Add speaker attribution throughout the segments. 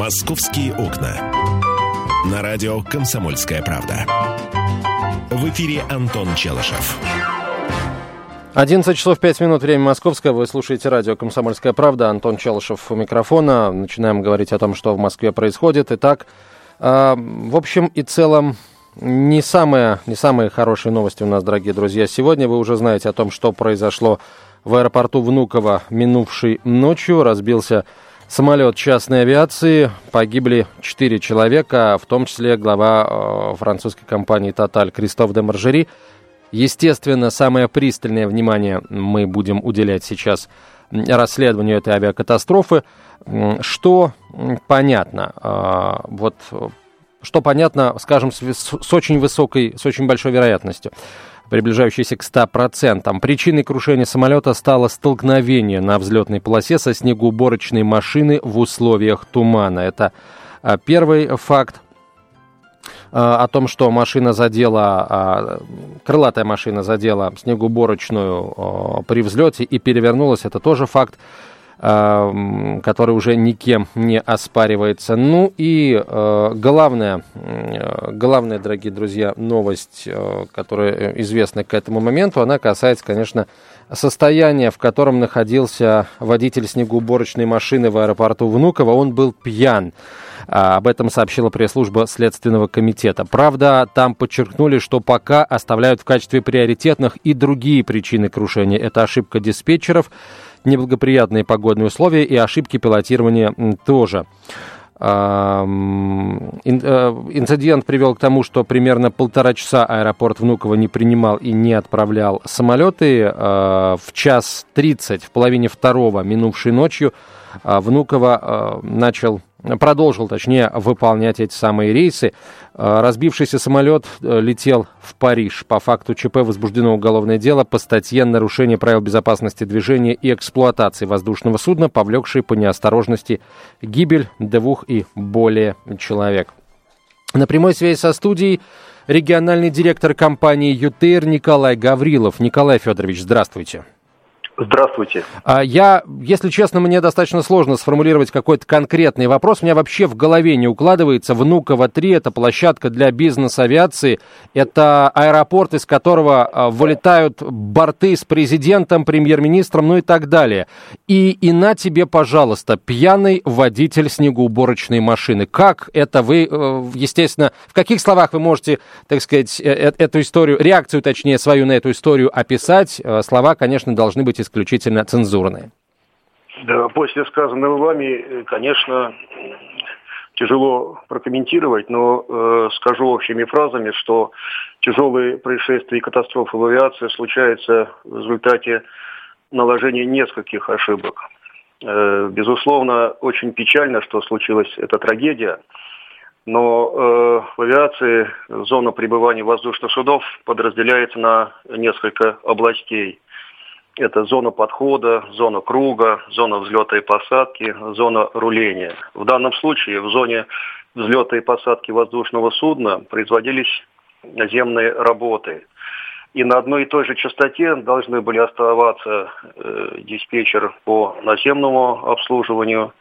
Speaker 1: «Московские окна». На радио «Комсомольская правда». В эфире Антон Челышев.
Speaker 2: 11 часов 5 минут, время московское. Вы слушаете радио «Комсомольская правда». Антон Челышев у микрофона. Начинаем говорить о том, что в Москве происходит. Итак, э, в общем и целом, не самые, не самые хорошие новости у нас, дорогие друзья. Сегодня вы уже знаете о том, что произошло в аэропорту Внуково минувшей ночью. Разбился самолет частной авиации. Погибли четыре человека, в том числе глава э, французской компании «Тоталь» Кристоф де Маржери. Естественно, самое пристальное внимание мы будем уделять сейчас расследованию этой авиакатастрофы. Что понятно? Э, вот что понятно, скажем, с очень высокой, с очень большой вероятностью приближающийся к 100%. Причиной крушения самолета стало столкновение на взлетной полосе со снегоуборочной машины в условиях тумана. Это а, первый факт а, о том, что машина задела, а, крылатая машина задела снегоуборочную при взлете и перевернулась, это тоже факт. Который уже никем не оспаривается. Ну и э, главная, э, главная, дорогие друзья, новость, э, которая известна к этому моменту, она касается, конечно, состояния, в котором находился водитель снегоуборочной машины в аэропорту Внуково. Он был пьян. А, об этом сообщила пресс-служба Следственного комитета. Правда, там подчеркнули, что пока оставляют в качестве приоритетных и другие причины крушения. Это ошибка диспетчеров, неблагоприятные погодные условия и ошибки пилотирования тоже. Э, инцидент привел к тому, что примерно полтора часа аэропорт Внуково не принимал и не отправлял самолеты. Э, в час тридцать, в половине второго минувшей ночью, э, Внуково начал продолжил, точнее, выполнять эти самые рейсы. Э, разбившийся самолет э, летел в Париж. По факту ЧП возбуждено уголовное дело по статье «Нарушение правил безопасности движения и эксплуатации воздушного судна, повлекшей по неосторожности гибель двух и более человек». На прямой связи со студией региональный директор компании «ЮТР» Николай Гаврилов. Николай Федорович, здравствуйте.
Speaker 3: Здравствуйте.
Speaker 2: А, я, если честно, мне достаточно сложно сформулировать какой-то конкретный вопрос. У меня вообще в голове не укладывается. Внуково-3 – это площадка для бизнес-авиации. Это аэропорт, из которого а, вылетают борты с президентом, премьер-министром, ну и так далее. И, и на тебе, пожалуйста, пьяный водитель снегоуборочной машины. Как это вы, э, естественно, в каких словах вы можете, так сказать, э, э, эту историю, реакцию, точнее, свою на эту историю описать? Слова, конечно, должны быть исключительно цензурные.
Speaker 3: Да, после сказанного вами, конечно, тяжело прокомментировать, но э, скажу общими фразами, что тяжелые происшествия и катастрофы в авиации случаются в результате наложения нескольких ошибок. Э, безусловно, очень печально, что случилась эта трагедия, но э, в авиации зона пребывания воздушных судов подразделяется на несколько областей. Это зона подхода, зона круга, зона взлета и посадки, зона руления. В данном случае в зоне взлета и посадки воздушного судна производились наземные работы. И на одной и той же частоте должны были оставаться э, диспетчер по наземному обслуживанию,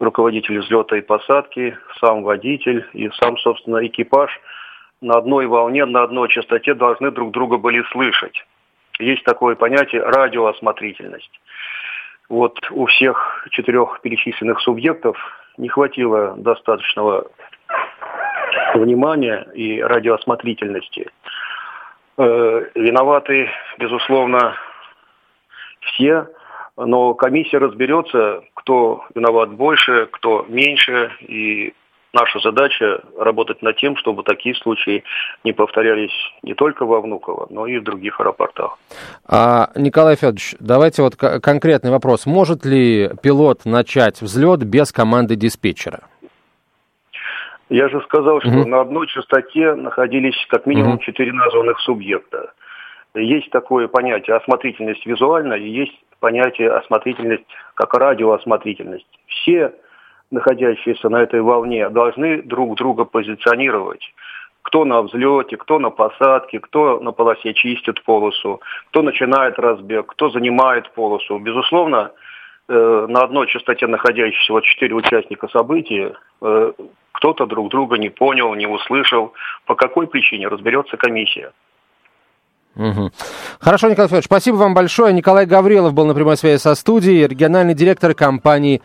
Speaker 3: руководитель взлета и посадки, сам водитель и сам, собственно, экипаж на одной волне, на одной частоте должны друг друга были слышать есть такое понятие радиоосмотрительность. Вот у всех четырех перечисленных субъектов не хватило достаточного внимания и радиоосмотрительности. Э, виноваты, безусловно, все, но комиссия разберется, кто виноват больше, кто меньше, и наша задача работать над тем, чтобы такие случаи не повторялись не только во Внуково, но и в других аэропортах.
Speaker 2: А, Николай Федорович, давайте вот конкретный вопрос. Может ли пилот начать взлет без команды диспетчера?
Speaker 3: Я же сказал, что угу. на одной частоте находились как минимум четыре угу. названных субъекта. Есть такое понятие осмотрительность визуальная, и есть понятие осмотрительность как радиоосмотрительность. Все находящиеся на этой волне, должны друг друга позиционировать. Кто на взлете, кто на посадке, кто на полосе чистит полосу, кто начинает разбег, кто занимает полосу. Безусловно, э, на одной частоте находящихся вот четыре участника события, э, кто-то друг друга не понял, не услышал. По какой причине разберется комиссия.
Speaker 2: Угу. Хорошо, Николай Федорович, спасибо вам большое. Николай Гаврилов был на прямой связи со студией, региональный директор компании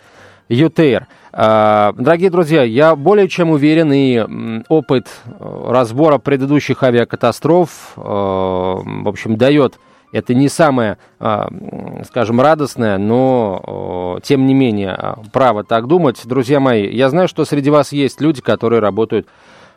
Speaker 2: ЮТР. А, дорогие друзья, я более чем уверен, и опыт э, разбора предыдущих авиакатастроф, э, в общем, дает это не самое, а, скажем, радостное, но тем не менее право так думать. Друзья мои, я знаю, что среди вас есть люди, которые работают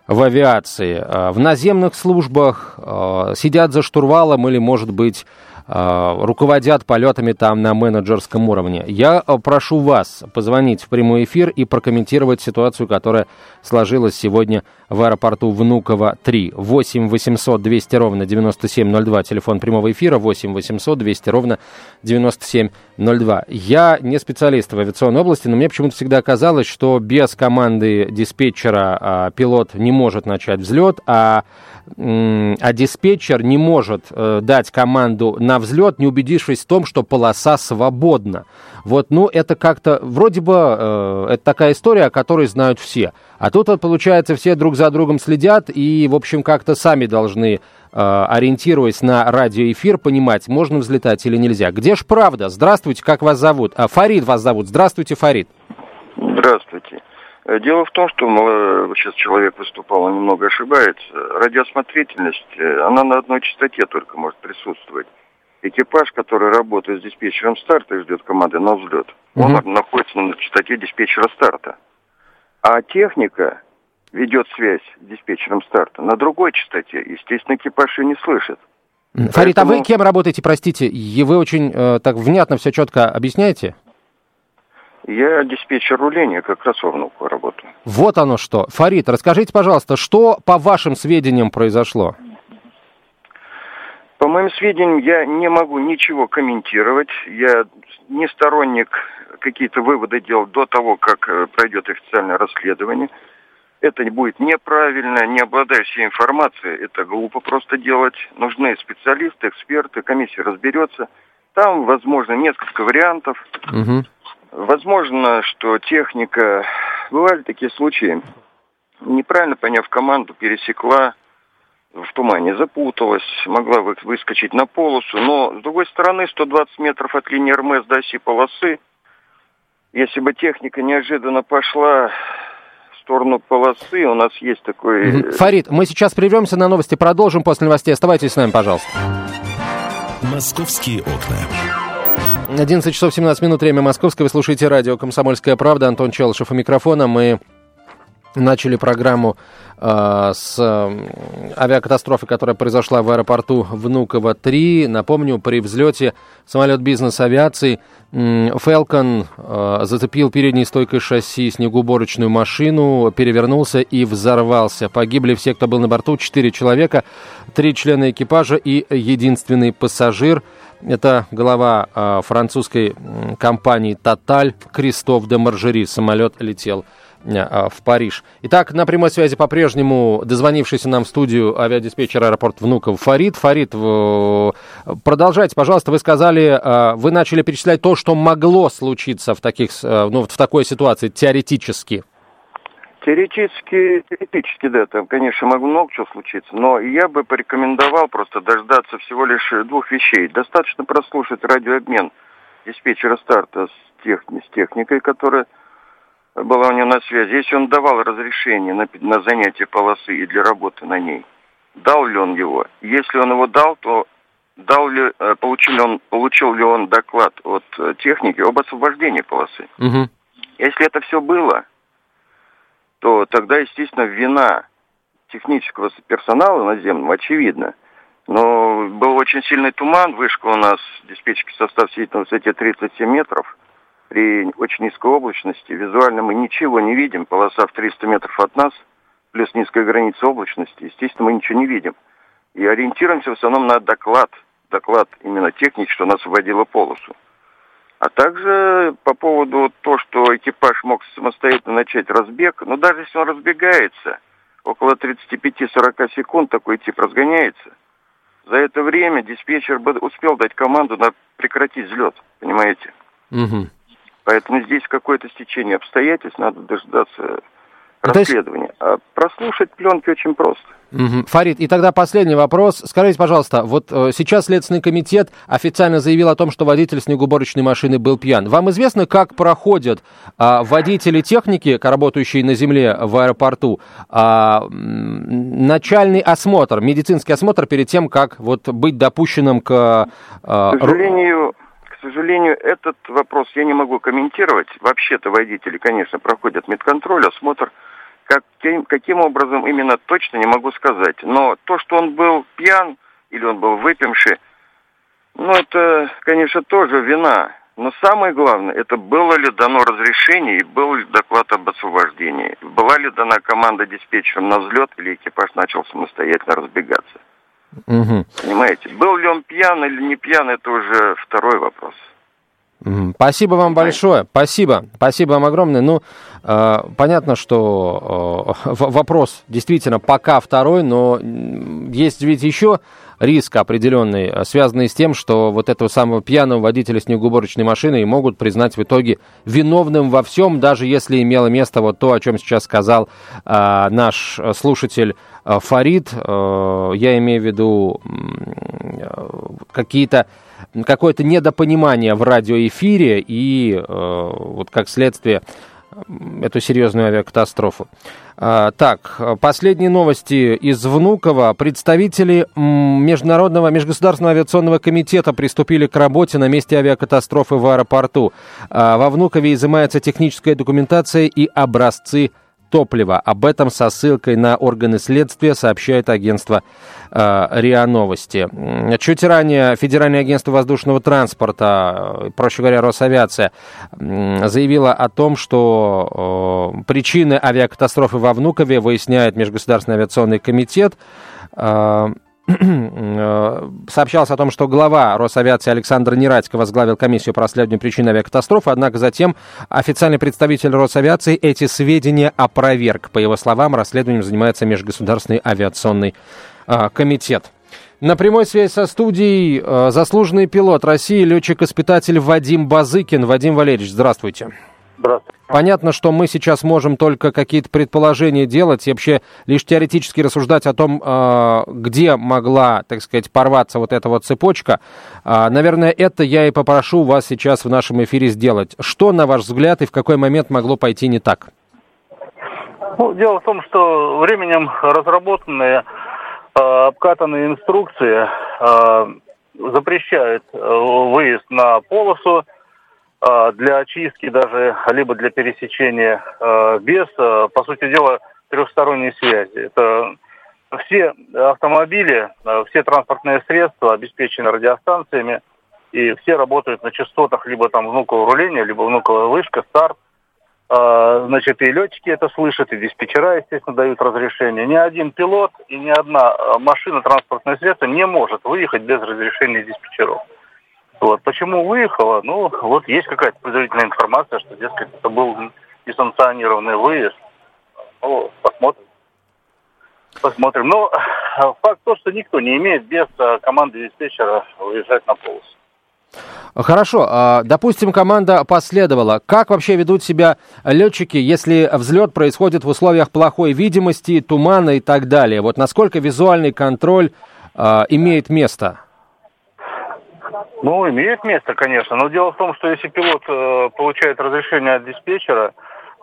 Speaker 2: в авиации, а, в наземных службах, а, сидят за штурвалом или, может быть, руководят полетами там на менеджерском уровне. Я э, прошу вас позвонить в прямой эфир и прокомментировать ситуацию, которая сложилась сегодня в аэропорту Внуково 3. 8 800 200 ровно 9702, телефон прямого эфира 8 800 200 ровно 9702. Я не специалист в авиационной области, но мне почему-то всегда казалось, что без команды диспетчера а, пилот не может начать взлет, а а диспетчер не может э, дать команду на взлет, не убедившись в том, что полоса свободна. Вот, ну, это как-то, вроде бы, э, это такая история, о которой знают все. А тут, вот, получается, все друг за другом следят и, в общем, как-то сами должны, э, ориентируясь на радиоэфир, понимать, можно взлетать или нельзя. Где ж правда? Здравствуйте, как вас зовут? А, Фарид вас зовут. Здравствуйте, Фарид.
Speaker 4: Здравствуйте. Э, дело в том, что сейчас человек выступал, он немного ошибается. Радиосмотрительность, э, она на одной частоте только может присутствовать. Экипаж, который работает с диспетчером старта и ждет команды на взлет, угу. он находится на частоте диспетчера старта. А техника ведет связь с диспетчером старта на другой частоте. Естественно, экипаж ее не слышит.
Speaker 2: Фарид, Поэтому... а вы кем работаете, простите? И вы очень э, так внятно все четко объясняете?
Speaker 4: Я диспетчер руления, как раз во внуку работаю.
Speaker 2: Вот оно что. Фарид, расскажите, пожалуйста, что по вашим сведениям произошло?
Speaker 4: По моим сведениям, я не могу ничего комментировать. Я не сторонник какие-то выводы делать до того, как э, пройдет официальное расследование. Это будет неправильно, не обладая всей информацией. Это глупо просто делать. Нужны специалисты, эксперты, комиссия разберется. Там, возможно, несколько вариантов. Угу. Возможно, что техника... Бывали такие случаи. Неправильно поняв команду, пересекла в тумане, запуталась, могла выскочить на полосу. Но, с другой стороны, 120 метров от линии РМС до оси полосы, если бы техника неожиданно пошла в сторону полосы, у нас есть такой...
Speaker 2: Фарид, мы сейчас прервемся на новости, продолжим после новостей. Оставайтесь с нами, пожалуйста.
Speaker 1: «Московские окна».
Speaker 2: 11 часов 17 минут, время московское. Вы слушаете радио «Комсомольская правда». Антон Челышев у микрофона. Мы начали программу э, с э, авиакатастрофы, которая произошла в аэропорту Внуково-3. Напомню, при взлете самолет бизнес-авиации Falcon э, зацепил передней стойкой шасси снегоуборочную машину, перевернулся и взорвался. Погибли все, кто был на борту, четыре человека, три члена экипажа и единственный пассажир – это глава э, французской компании «Тоталь» Кристоф де Маржери. Самолет летел в Париж. Итак, на прямой связи по-прежнему дозвонившийся нам в студию авиадиспетчер аэропорт Внуков Фарид. Фарид, продолжайте, пожалуйста. Вы сказали, э, вы начали перечислять то, что могло случиться в, таких, э, ну, в такой ситуации теоретически.
Speaker 4: Теоретически, теоретически, да, там, конечно, могло много чего случиться, но я бы порекомендовал просто дождаться всего лишь двух вещей. Достаточно прослушать радиообмен диспетчера старта с, тех, с техникой, которая была у него на связи. Если он давал разрешение на, на занятие полосы и для работы на ней, дал ли он его? Если он его дал, то дал ли, э, получил ли он, получил ли он доклад от э, техники об освобождении полосы? Угу. Если это все было, то тогда, естественно, вина технического персонала наземного очевидна. Но был очень сильный туман, вышка у нас, диспетчерский состав сидит на высоте 37 метров. При очень низкой облачности визуально мы ничего не видим, полоса в 300 метров от нас, плюс низкая граница облачности, естественно, мы ничего не видим. И ориентируемся в основном на доклад, доклад именно техники, что нас вводила полосу. А также по поводу того, что экипаж мог самостоятельно начать разбег, но даже если он разбегается, около 35-40 секунд такой тип разгоняется, за это время диспетчер бы успел дать команду на прекратить взлет, понимаете? Угу. Поэтому здесь какое-то стечение обстоятельств, надо дождаться расследования. Есть... А прослушать пленки очень просто.
Speaker 2: Угу. Фарид, и тогда последний вопрос. Скажите, пожалуйста, вот э, сейчас Следственный комитет официально заявил о том, что водитель снегоуборочной машины был пьян. Вам известно, как проходят э, водители техники, работающие на земле в аэропорту, э, начальный осмотр, медицинский осмотр перед тем, как вот быть допущенным к...
Speaker 4: Э, к сожалению, сожалению, этот вопрос я не могу комментировать. Вообще-то водители, конечно, проходят медконтроль, осмотр Каким, каким образом именно точно не могу сказать. Но то, что он был пьян или он был выпивший, ну это, конечно, тоже вина. Но самое главное, это было ли дано разрешение и был ли доклад об освобождении. Была ли дана команда диспетчерам на взлет или экипаж начал самостоятельно разбегаться. Угу. Понимаете, был ли он пьян или не пьян, это уже второй вопрос.
Speaker 2: Спасибо вам большое. Спасибо. Спасибо вам огромное. Ну, э, понятно, что э, вопрос действительно пока второй, но есть ведь еще риск определенный, э, связанный с тем, что вот этого самого пьяного водителя снегоуборочной машины и могут признать в итоге виновным во всем, даже если имело место вот то, о чем сейчас сказал э, наш слушатель э, Фарид. Э, я имею в виду э, какие-то какое-то недопонимание в радиоэфире и э, вот как следствие эту серьезную авиакатастрофу. А, так, последние новости из Внуково. Представители Международного межгосударственного авиационного комитета приступили к работе на месте авиакатастрофы в аэропорту. А, во Внукове изымается техническая документация и образцы топлива. Об этом со ссылкой на органы следствия сообщает агентство э, РИА Новости. Чуть ранее Федеральное агентство воздушного транспорта, э, проще говоря, Росавиация, заявила о том, что э, причины авиакатастрофы во Внукове выясняет Межгосударственный авиационный комитет. Э, сообщалось о том, что глава Росавиации Александр Нерадько возглавил комиссию по расследованию причин авиакатастрофы, однако затем официальный представитель Росавиации эти сведения опроверг. По его словам, расследованием занимается Межгосударственный авиационный э, комитет. На прямой связи со студией э, заслуженный пилот России, летчик-испытатель Вадим Базыкин. Вадим Валерьевич, здравствуйте. Здравствуйте. Понятно, что мы сейчас можем только какие-то предположения делать и вообще лишь теоретически рассуждать о том, а, где могла, так сказать, порваться вот эта вот цепочка. А, наверное, это я и попрошу вас сейчас в нашем эфире сделать. Что, на ваш взгляд, и в какой момент могло пойти не так?
Speaker 5: Ну, дело в том, что временем разработанные, а, обкатанные инструкции запрещают выезд на полосу, для очистки даже, либо для пересечения а, без, а, по сути дела, трехсторонней связи. Это все автомобили, все транспортные средства обеспечены радиостанциями, и все работают на частотах либо там внукового руления, либо внуковая вышка, старт. Значит, и летчики это слышат, и диспетчера, естественно, дают разрешение. Ни один пилот и ни одна машина, транспортное средство не может выехать без разрешения диспетчеров. Вот. Почему выехала? Ну, вот есть какая-то предварительная информация, что, дескать, это был несанкционированный выезд. Ну, посмотрим. Посмотрим. Но факт то, что никто не имеет без а, команды диспетчера выезжать на полосу.
Speaker 2: Хорошо, а, допустим, команда последовала. Как вообще ведут себя летчики, если взлет происходит в условиях плохой видимости, тумана и так далее? Вот насколько визуальный контроль а, имеет место?
Speaker 5: Ну, имеет место, конечно. Но дело в том, что если пилот э, получает разрешение от диспетчера,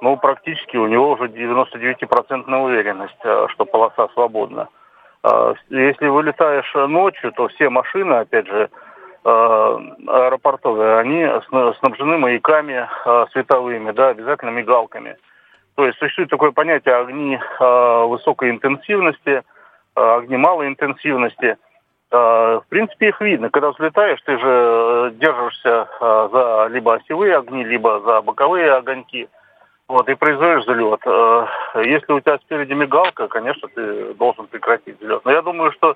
Speaker 5: ну, практически у него уже 99% уверенность, э, что полоса свободна. Э, если вылетаешь ночью, то все машины, опять же, э, аэропортовые, они снабжены маяками э, световыми, да, обязательно мигалками. То есть существует такое понятие огни э, высокой интенсивности, э, огни малой интенсивности – в принципе, их видно. Когда взлетаешь, ты же э, держишься а, за либо осевые огни, либо за боковые огоньки. Вот, и производишь взлет. Если у тебя спереди мигалка, конечно, ты должен прекратить взлет. Но я думаю, что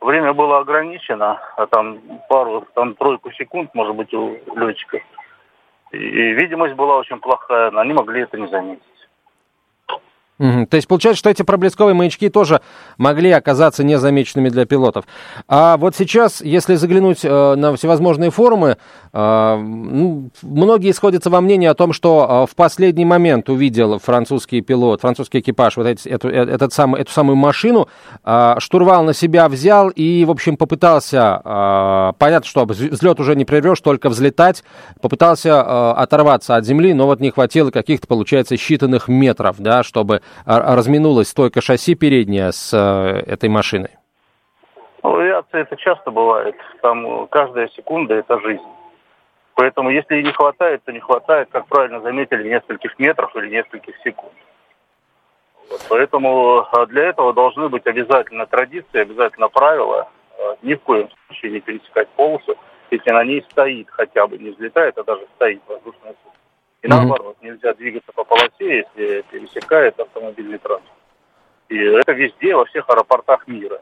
Speaker 5: время было ограничено, а там пару, там тройку секунд, может быть, у летчиков. И видимость была очень плохая, но они могли это не заметить.
Speaker 2: Угу. То есть получается, что эти проблесковые маячки тоже могли оказаться незамеченными для пилотов. А вот сейчас, если заглянуть э, на всевозможные форумы, э, ну, многие сходятся во мнении о том, что э, в последний момент увидел французский пилот, французский экипаж вот эти, эту, э, этот самый, эту самую машину, э, штурвал на себя взял и, в общем, попытался, э, понятно, что взлет уже не прервешь, только взлетать, попытался э, оторваться от земли, но вот не хватило каких-то, получается, считанных метров, да, чтобы разминулась стойка шасси передняя с э, этой машиной?
Speaker 5: Ну, в авиации это часто бывает. Там каждая секунда – это жизнь. Поэтому если не хватает, то не хватает, как правильно заметили, нескольких метров или нескольких секунд. Вот, поэтому а, для этого должны быть обязательно традиции, обязательно правила. А, ни в коем случае не пересекать полосу, если на ней стоит хотя бы, не взлетает, а даже стоит воздушная судно. И mm-hmm. наоборот, нельзя двигаться по полосе, если пересекает автомобильный транспорт. И это везде, во всех аэропортах мира.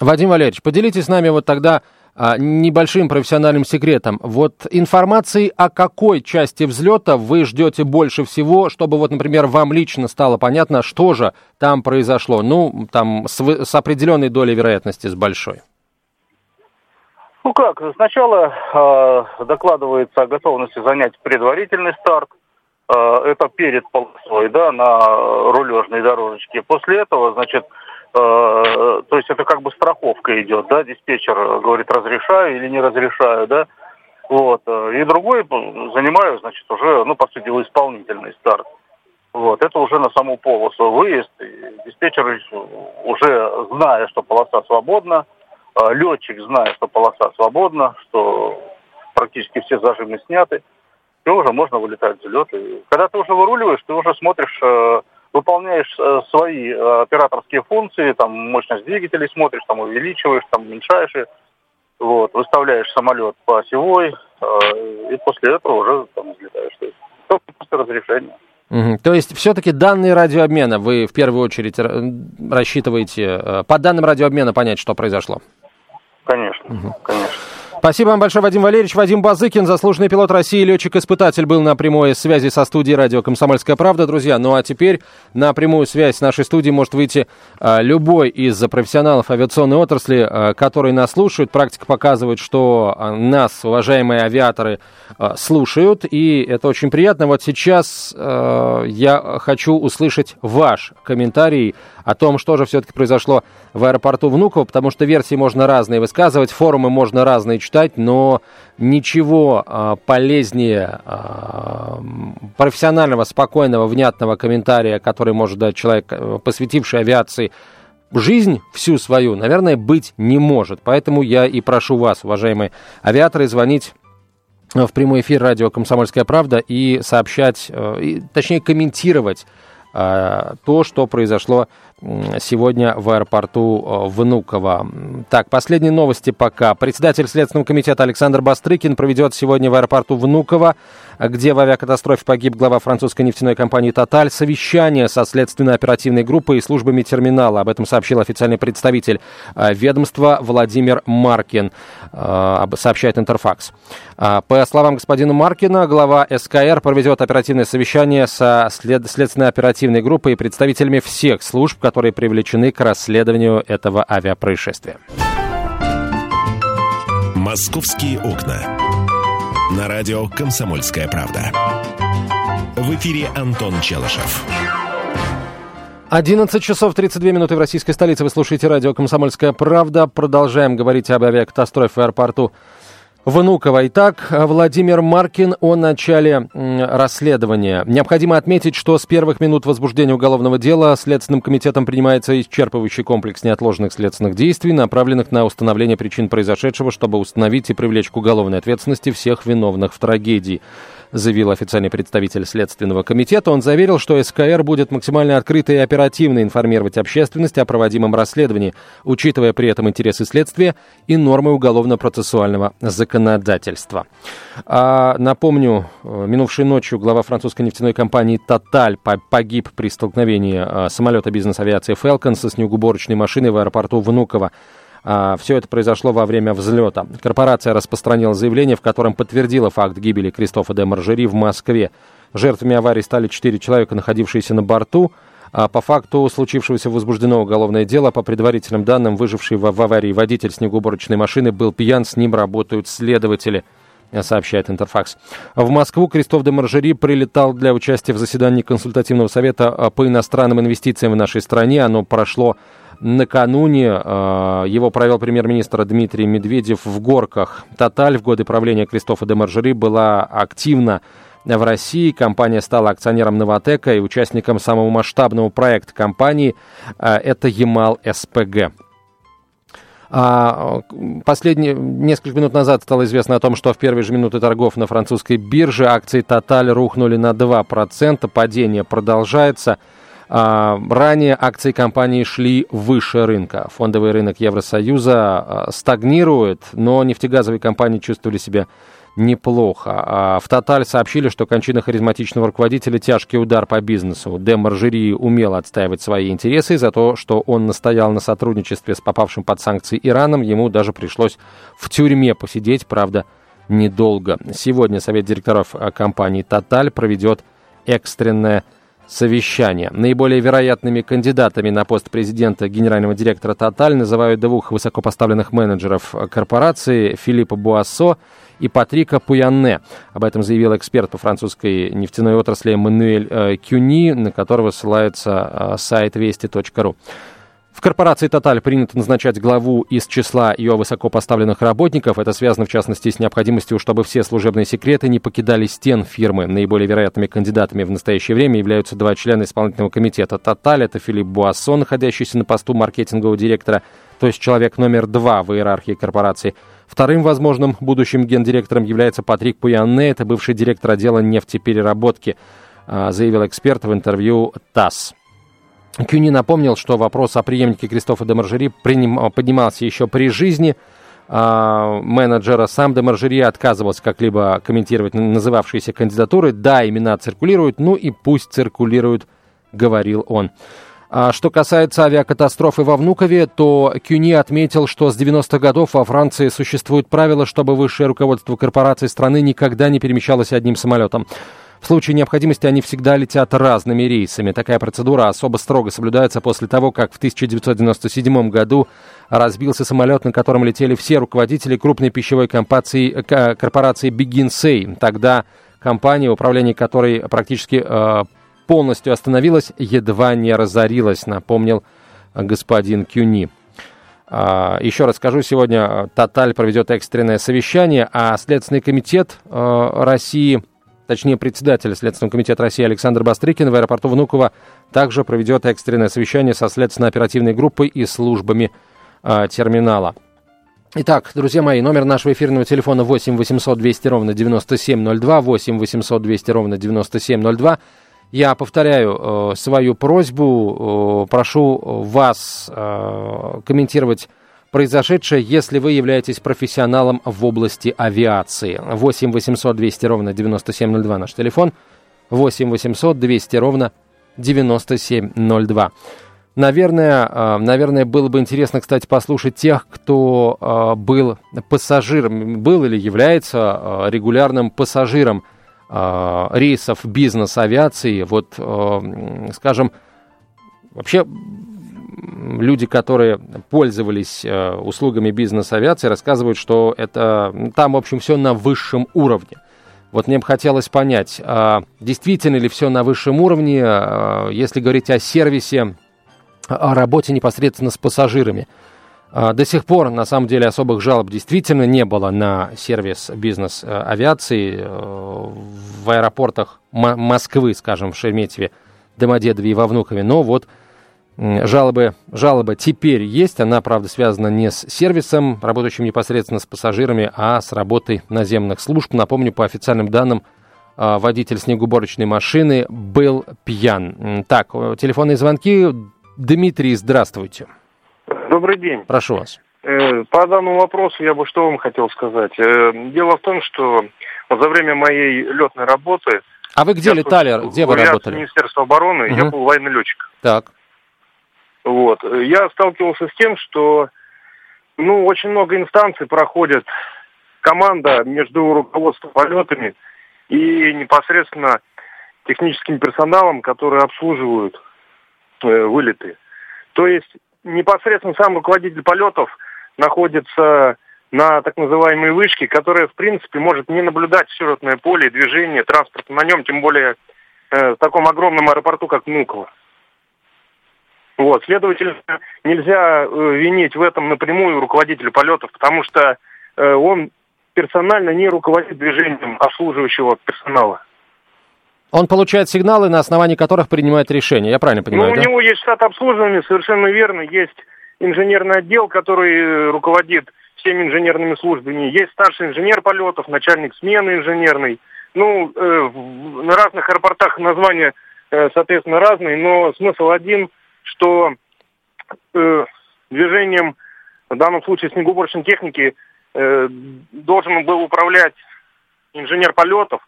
Speaker 2: Вадим Валерьевич, поделитесь с нами вот тогда а, небольшим профессиональным секретом. Вот информации о какой части взлета вы ждете больше всего, чтобы вот, например, вам лично стало понятно, что же там произошло? Ну, там с, с определенной долей вероятности, с большой.
Speaker 5: Ну как, сначала э, докладывается о готовности занять предварительный старт. Э, это перед полосой, да, на рулежной дорожечке. После этого, значит, э, то есть это как бы страховка идет, да, диспетчер говорит, разрешаю или не разрешаю, да. Вот. И другой занимаю, значит, уже, ну, по сути дела, исполнительный старт. Вот, это уже на саму полосу выезд. Диспетчер уже зная, что полоса свободна, летчик, зная, что полоса свободна, что практически все зажимы сняты, то уже можно вылетать в взлет. И когда ты уже выруливаешь, ты уже смотришь, э, выполняешь э, свои э, операторские функции, там мощность двигателей смотришь, там увеличиваешь, там уменьшаешь, вот, выставляешь самолет по осевой, и после этого уже там взлетаешь. То есть только после разрешения.
Speaker 2: Угу. То есть все-таки данные радиообмена вы в первую очередь рассчитываете, по данным радиообмена понять, что произошло?
Speaker 5: Конечно, угу. конечно.
Speaker 2: Спасибо вам большое, Вадим Валерьевич. Вадим Базыкин, заслуженный пилот России, летчик-испытатель, был на прямой связи со студией радио «Комсомольская правда», друзья. Ну а теперь на прямую связь с нашей студией может выйти а, любой из профессионалов авиационной отрасли, а, которые нас слушают. Практика показывает, что а, нас, уважаемые авиаторы, а, слушают, и это очень приятно. Вот сейчас а, я хочу услышать ваш комментарий о том, что же все-таки произошло в аэропорту Внуково, потому что версии можно разные высказывать, форумы можно разные читать, но ничего а, полезнее а, профессионального, спокойного, внятного комментария, который может дать человек, э, посвятивший авиации жизнь всю свою, наверное, быть не может. Поэтому я и прошу вас, уважаемые авиаторы, звонить в прямой эфир радио «Комсомольская правда» и сообщать, э, точнее комментировать э, то, что произошло сегодня в аэропорту э, Внуково. Так, последние новости пока. Председатель Следственного комитета Александр Бастрыкин проведет сегодня в аэропорту Внуково, где в авиакатастрофе погиб глава французской нефтяной компании «Тоталь», совещание со следственной оперативной группой и службами терминала. Об этом сообщил официальный представитель э, ведомства Владимир Маркин, э, сообщает Интерфакс. По словам господина Маркина, глава СКР проведет оперативное совещание со след... следственной оперативной группой и представителями всех служб, которые привлечены к расследованию этого авиапроисшествия.
Speaker 1: «Московские окна». На радио «Комсомольская правда». В эфире Антон Челышев.
Speaker 2: 11 часов 32 минуты в российской столице. Вы слушаете радио «Комсомольская правда». Продолжаем говорить об авиакатастрофе в аэропорту Внуково. Итак, Владимир Маркин о начале расследования. Необходимо отметить, что с первых минут возбуждения уголовного дела Следственным комитетом принимается исчерпывающий комплекс неотложных следственных действий, направленных на установление причин произошедшего, чтобы установить и привлечь к уголовной ответственности всех виновных в трагедии заявил официальный представитель Следственного комитета. Он заверил, что СКР будет максимально открыто и оперативно информировать общественность о проводимом расследовании, учитывая при этом интересы следствия и нормы уголовно-процессуального законодательства. А, напомню, э, минувшей ночью глава французской нефтяной компании «Тоталь» погиб при столкновении а, самолета бизнес-авиации «Фелкон» со снегоуборочной машиной в аэропорту Внуково. А, все это произошло во время взлета. Корпорация распространила заявление, в котором подтвердила факт гибели Кристофа де Маржери в Москве. Жертвами аварии стали четыре человека, находившиеся на борту. А по факту случившегося возбуждено уголовное дело. По предварительным данным, выживший в, аварии водитель снегоуборочной машины был пьян, с ним работают следователи сообщает Интерфакс. В Москву Кристоф де Маржери прилетал для участия в заседании консультативного совета по иностранным инвестициям в нашей стране. Оно прошло накануне. Его провел премьер-министр Дмитрий Медведев в Горках. Тоталь в годы правления Кристофа де Маржери была активна в России. Компания стала акционером Новотека и участником самого масштабного проекта компании. А, это Ямал СПГ. А, последние несколько минут назад стало известно о том, что в первые же минуты торгов на французской бирже акции Total рухнули на 2%. Падение продолжается. А, ранее акции компании шли выше рынка. Фондовый рынок Евросоюза а, стагнирует, но нефтегазовые компании чувствовали себя неплохо. А в «Тоталь» сообщили, что кончина харизматичного руководителя – тяжкий удар по бизнесу. Де Маржери умел отстаивать свои интересы. За то, что он настоял на сотрудничестве с попавшим под санкции Ираном, ему даже пришлось в тюрьме посидеть, правда, недолго. Сегодня совет директоров компании «Тоталь» проведет экстренное. Наиболее вероятными кандидатами на пост президента генерального директора «Тоталь» называют двух высокопоставленных менеджеров корпорации Филиппа Буассо и Патрика Пуянне. Об этом заявил эксперт по французской нефтяной отрасли Мануэль э, Кюни, на которого ссылается э, сайт вести.ру. В корпорации «Тоталь» принято назначать главу из числа ее высокопоставленных работников. Это связано, в частности, с необходимостью, чтобы все служебные секреты не покидали стен фирмы. Наиболее вероятными кандидатами в настоящее время являются два члена исполнительного комитета «Тоталь». Это Филипп Буассон, находящийся на посту маркетингового директора, то есть человек номер два в иерархии корпорации. Вторым возможным будущим гендиректором является Патрик Пуянне, это бывший директор отдела нефтепереработки, а, заявил эксперт в интервью ТАСС. Кюни напомнил, что вопрос о преемнике Кристофа де Маржери поднимался еще при жизни э, менеджера. Сам де Маржери отказывался как-либо комментировать называвшиеся кандидатуры. Да, имена циркулируют, ну и пусть циркулируют, говорил он. А что касается авиакатастрофы во Внукове, то Кюни отметил, что с 90-х годов во Франции существует правило, чтобы высшее руководство корпораций страны никогда не перемещалось одним самолетом. В случае необходимости они всегда летят разными рейсами. Такая процедура особо строго соблюдается после того, как в 1997 году разбился самолет, на котором летели все руководители крупной пищевой компации, корпорации Begin Say. Тогда компания, управление которой практически э, полностью остановилась, едва не разорилась, напомнил господин Кюни. А, еще раз скажу, сегодня Тоталь проведет экстренное совещание, а Следственный комитет э, России точнее председатель Следственного комитета России Александр Бастрыкин в аэропорту Внуково также проведет экстренное совещание со следственно-оперативной группой и службами э, терминала. Итак, друзья мои, номер нашего эфирного телефона 8 800 200 ровно 9702, 8 800 200 ровно 9702. Я повторяю э, свою просьбу, э, прошу вас э, комментировать произошедшее, если вы являетесь профессионалом в области авиации. 8 800 200 ровно 9702 наш телефон. 8 800 200 ровно 9702. Наверное, э, наверное, было бы интересно, кстати, послушать тех, кто э, был пассажиром, был или является э, регулярным пассажиром рейсов бизнес-авиации. Вот, скажем, вообще люди, которые пользовались э, услугами бизнес-авиации, рассказывают, что это там, в общем, все на высшем уровне. Вот мне бы хотелось понять, а действительно ли все на высшем уровне, а, если говорить о сервисе, о работе непосредственно с пассажирами. А до сих пор, на самом деле, особых жалоб действительно не было на сервис бизнес-авиации э, в аэропортах Москвы, скажем, в Шереметьеве, Домодедове и во Внукове. Но вот Жалобы, жалоба теперь есть, она, правда, связана не с сервисом, работающим непосредственно с пассажирами, а с работой наземных служб. Напомню, по официальным данным, а, водитель снегоуборочной машины был пьян. Так, телефонные звонки. Дмитрий, здравствуйте.
Speaker 6: Добрый день.
Speaker 2: Прошу вас.
Speaker 6: Э, по данному вопросу я бы что вам хотел сказать. Э, дело в том, что за время моей летной работы...
Speaker 2: А вы где летали? Где вы работали?
Speaker 6: Министерство обороны, угу. я был военный летчик.
Speaker 2: Так.
Speaker 6: Вот. Я сталкивался с тем, что ну, очень много инстанций проходит команда между руководством полетами и непосредственно техническим персоналом, которые обслуживают э, вылеты. То есть непосредственно сам руководитель полетов находится на так называемой вышке, которая, в принципе, может не наблюдать сюжетное поле, движение, транспорта на нем, тем более э, в таком огромном аэропорту, как Внуково. Вот, следовательно, нельзя э, винить в этом напрямую руководителя полетов, потому что э, он персонально не руководит движением обслуживающего персонала.
Speaker 2: Он получает сигналы, на основании которых принимает решение. Я правильно понимаю?
Speaker 6: Ну,
Speaker 2: да?
Speaker 6: у него есть штат обслуживания, совершенно верно. Есть инженерный отдел, который э, руководит всеми инженерными службами. Есть старший инженер полетов, начальник смены инженерной. Ну, э, на разных аэропортах названия, э, соответственно, разные, но смысл один, что э, движением, в данном случае снегоуборочной техники, э, должен был управлять инженер полетов,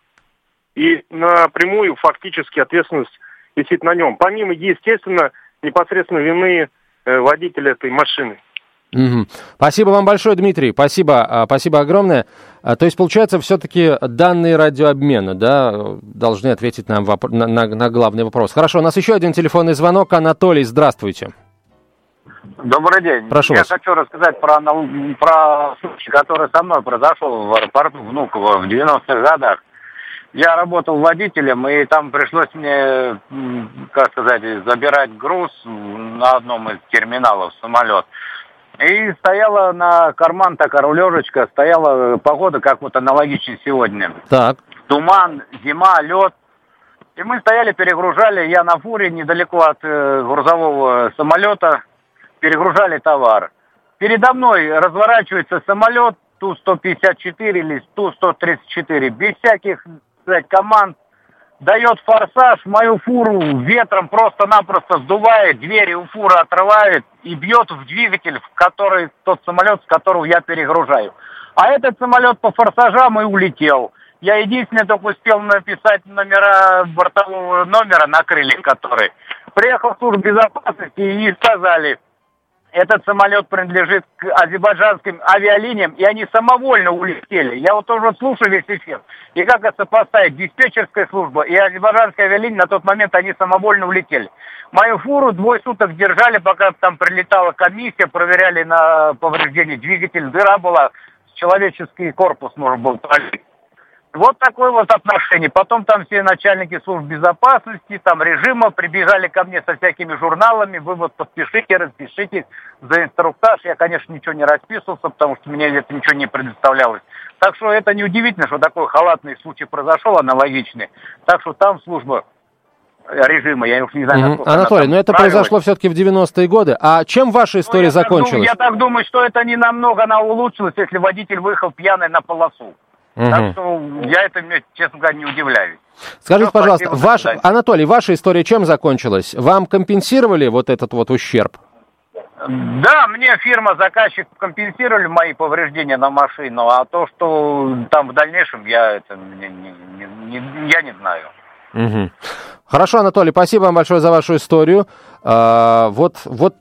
Speaker 6: и напрямую фактически ответственность висит на нем. Помимо, естественно, непосредственно вины э, водителя этой машины.
Speaker 2: Угу. Спасибо вам большое, Дмитрий. Спасибо, а, спасибо огромное. А, то есть, получается, все-таки данные радиообмена, да, должны ответить нам воп- на, на, на главный вопрос. Хорошо, у нас еще один телефонный звонок. Анатолий, здравствуйте.
Speaker 7: Добрый день.
Speaker 2: Прошу
Speaker 7: Я
Speaker 2: вас.
Speaker 7: хочу рассказать про, про случай, который со мной произошел в аэропорту Внуково в 90-х годах. Я работал водителем, и там пришлось мне, как сказать, забирать груз на одном из терминалов самолет. И стояла на карман такая рулежечка, стояла погода как вот аналогичная сегодня.
Speaker 2: Так.
Speaker 7: Туман, зима, лед. И мы стояли, перегружали, я на фуре недалеко от э, грузового самолета, перегружали товар. Передо мной разворачивается самолет Ту-154 или Ту-134, без всяких сказать, команд, дает форсаж, мою фуру ветром просто-напросто сдувает, двери у фуры отрывает и бьет в двигатель, в который тот самолет, с которого я перегружаю. А этот самолет по форсажам и улетел. Я единственное только успел написать номера бортового номера на крыльях который. Приехал в службу безопасности и сказали, этот самолет принадлежит к азербайджанским авиалиниям, и они самовольно улетели. Я вот тоже слушаю весь эфир. И как это сопоставить? Диспетчерская служба и азербайджанская авиалиния на тот момент они самовольно улетели. Мою фуру двое суток держали, пока там прилетала комиссия, проверяли на повреждение двигателя. Дыра была, человеческий корпус можно было пролить. Вот такое вот отношение. Потом там все начальники служб безопасности, там режима прибежали ко мне со всякими журналами. Вы вот подпишите, распишитесь за инструктаж. Я, конечно, ничего не расписывался, потому что мне это ничего не предоставлялось. Так что это неудивительно, что такой халатный случай произошел, аналогичный. Так что там служба режима, я уж не знаю, она
Speaker 2: Анатолий, но это
Speaker 7: справилась.
Speaker 2: произошло все-таки в 90-е годы. А чем ваша
Speaker 7: Ну,
Speaker 2: история
Speaker 7: я так думаю-
Speaker 2: закончилась?
Speaker 7: я так думаю, что это не намного она улучшилась, если водитель выехал пьяный на полосу.
Speaker 2: Мгм.
Speaker 7: Так что я это, честно говоря, не удивляюсь.
Speaker 2: Скажите,
Speaker 7: Всё,
Speaker 2: пожалуйста, ваш. Анатолий, ваша история чем закончилась? Вам компенсировали вот этот вот ущерб?
Speaker 7: Да, мне фирма, заказчик компенсировали мои повреждения на машину, а то, что там в дальнейшем, я это не, не- не- я не знаю.
Speaker 2: Мгм. Хорошо, Анатолий, спасибо вам большое за вашу историю. А, вот, вот,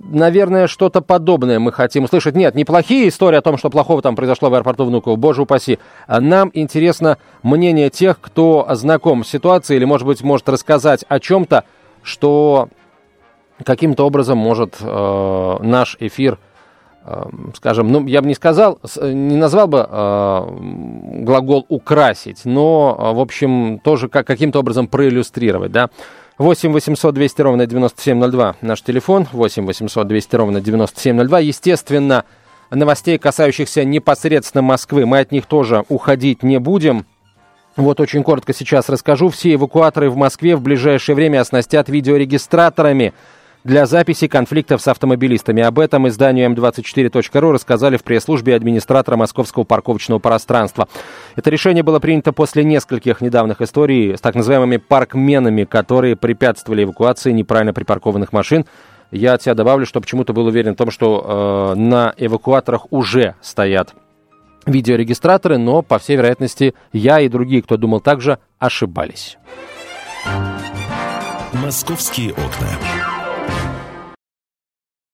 Speaker 2: наверное, что-то подобное мы хотим услышать. Нет, неплохие истории о том, что плохого там произошло в аэропорту Внуково, боже упаси. А Нам интересно мнение тех, кто знаком с ситуацией или, может быть, может рассказать о чем-то, что каким-то образом может э, наш эфир, э, скажем, ну, я бы не сказал, не назвал бы э, глагол «украсить», но, э, в общем, тоже как, каким-то образом проиллюстрировать, да. 8 800 200 ровно 9702 наш телефон, 8 800 200 ровно 9702. Естественно, новостей, касающихся непосредственно Москвы, мы от них тоже уходить не будем. Вот очень коротко сейчас расскажу. Все эвакуаторы в Москве в ближайшее время оснастят видеорегистраторами для записи конфликтов с автомобилистами. Об этом изданию М24.ру рассказали в пресс-службе администратора московского парковочного пространства. Это решение было принято после нескольких недавних историй с так называемыми паркменами, которые препятствовали эвакуации неправильно припаркованных машин. Я от себя добавлю, что почему-то был уверен в том, что э, на эвакуаторах уже стоят видеорегистраторы, но, по всей вероятности, я и другие, кто думал так же, ошибались.
Speaker 1: «Московские окна».